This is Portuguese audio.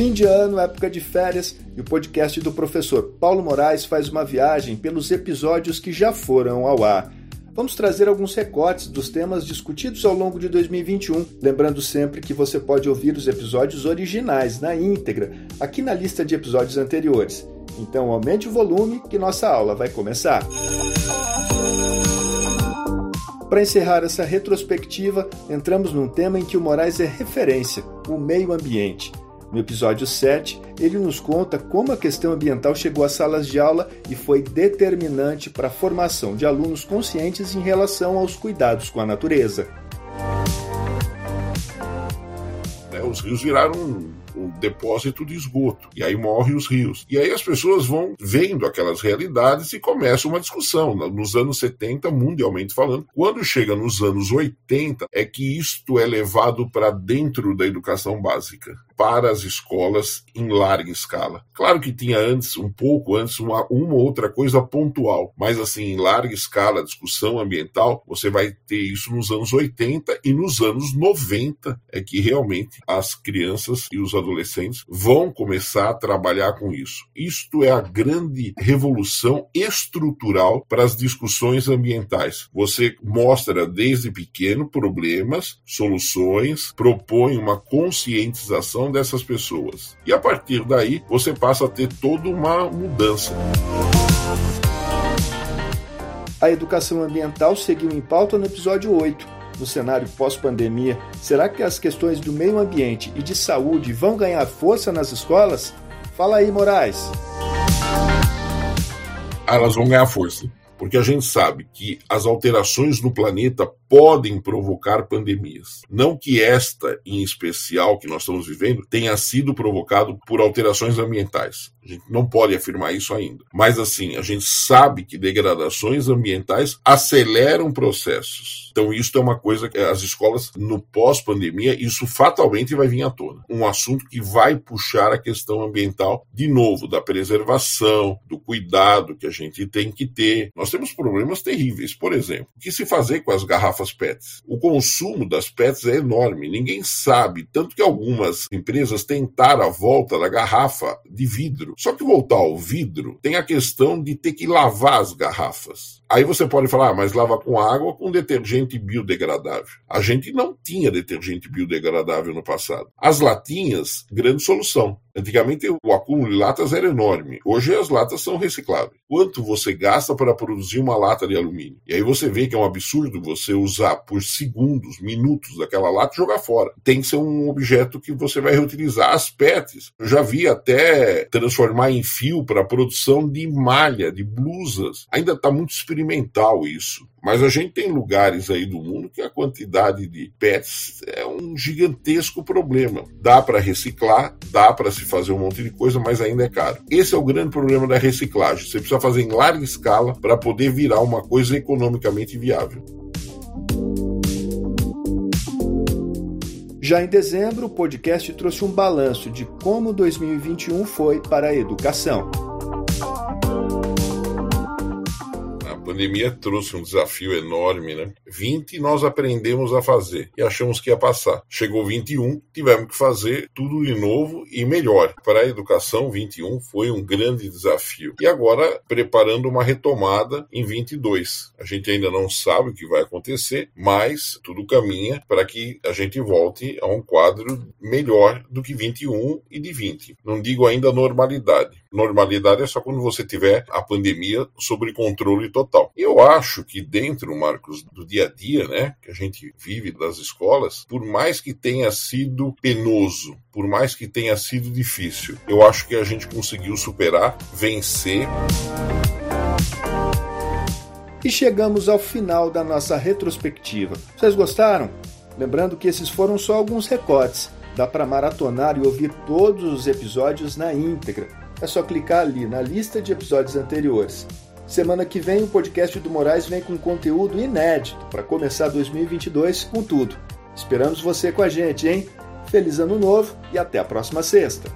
Fim de ano, época de férias, e o podcast do professor Paulo Moraes faz uma viagem pelos episódios que já foram ao ar. Vamos trazer alguns recortes dos temas discutidos ao longo de 2021, lembrando sempre que você pode ouvir os episódios originais na íntegra, aqui na lista de episódios anteriores. Então aumente o volume que nossa aula vai começar. Para encerrar essa retrospectiva, entramos num tema em que o Moraes é referência: o meio ambiente. No episódio 7, ele nos conta como a questão ambiental chegou às salas de aula e foi determinante para a formação de alunos conscientes em relação aos cuidados com a natureza. É, os rios viraram um depósito de esgoto. E aí morrem os rios. E aí as pessoas vão vendo aquelas realidades e começa uma discussão. Nos anos 70, mundialmente falando, quando chega nos anos 80, é que isto é levado para dentro da educação básica para as escolas em larga escala. Claro que tinha antes, um pouco antes, uma, uma outra coisa pontual, mas assim, em larga escala, discussão ambiental, você vai ter isso nos anos 80 e nos anos 90 é que realmente as crianças e os adolescentes vão começar a trabalhar com isso. Isto é a grande revolução estrutural para as discussões ambientais. Você mostra desde pequeno problemas, soluções, propõe uma conscientização dessas pessoas. E a partir daí, você passa a ter toda uma mudança. A educação ambiental seguiu em pauta no episódio 8 no cenário pós-pandemia, será que as questões do meio ambiente e de saúde vão ganhar força nas escolas? Fala aí, Moraes. Elas vão ganhar força, porque a gente sabe que as alterações no planeta podem provocar pandemias. Não que esta, em especial, que nós estamos vivendo, tenha sido provocado por alterações ambientais. A gente não pode afirmar isso ainda. Mas, assim, a gente sabe que degradações ambientais aceleram processos. Então, isso é uma coisa que as escolas, no pós-pandemia, isso fatalmente vai vir à tona. Um assunto que vai puxar a questão ambiental, de novo, da preservação, do cuidado que a gente tem que ter. Nós temos problemas terríveis. Por exemplo, o que se fazer com as garrafas PETs? O consumo das PETs é enorme. Ninguém sabe. Tanto que algumas empresas tentaram a volta da garrafa de vidro vidro. Só que voltar ao vidro tem a questão de ter que lavar as garrafas. Aí você pode falar, ah, mas lava com água ou com detergente biodegradável. A gente não tinha detergente biodegradável no passado. As latinhas, grande solução. Antigamente o acúmulo de latas era enorme. Hoje as latas são recicláveis. Quanto você gasta para produzir uma lata de alumínio? E aí você vê que é um absurdo você usar por segundos, minutos daquela lata e jogar fora. Tem que ser um objeto que você vai reutilizar. As PETs, eu já vi até transformar em fio para produção de malha, de blusas. Ainda está muito experimental isso. Mas a gente tem lugares aí do mundo que a quantidade de PETs é um gigantesco problema. Dá para reciclar, dá para se fazer um monte de coisa, mas ainda é caro. Esse é o grande problema da reciclagem. Você precisa fazer em larga escala para poder virar uma coisa economicamente viável. Já em dezembro, o podcast trouxe um balanço de como 2021 foi para a educação. Pandemia trouxe um desafio enorme, né? 20 nós aprendemos a fazer e achamos que ia passar. Chegou 21, tivemos que fazer tudo de novo e melhor. Para a educação, 21 foi um grande desafio. E agora, preparando uma retomada em 22. A gente ainda não sabe o que vai acontecer, mas tudo caminha para que a gente volte a um quadro melhor do que 21 e de 20. Não digo ainda normalidade. Normalidade é só quando você tiver a pandemia sob controle total. Eu acho que dentro, Marcos, do dia a dia, né, que a gente vive das escolas, por mais que tenha sido penoso, por mais que tenha sido difícil, eu acho que a gente conseguiu superar, vencer. E chegamos ao final da nossa retrospectiva. Vocês gostaram? Lembrando que esses foram só alguns recortes. Dá para maratonar e ouvir todos os episódios na íntegra. É só clicar ali na lista de episódios anteriores. Semana que vem o podcast do Moraes vem com conteúdo inédito para começar 2022 com tudo. Esperamos você com a gente, hein? Feliz ano novo e até a próxima sexta.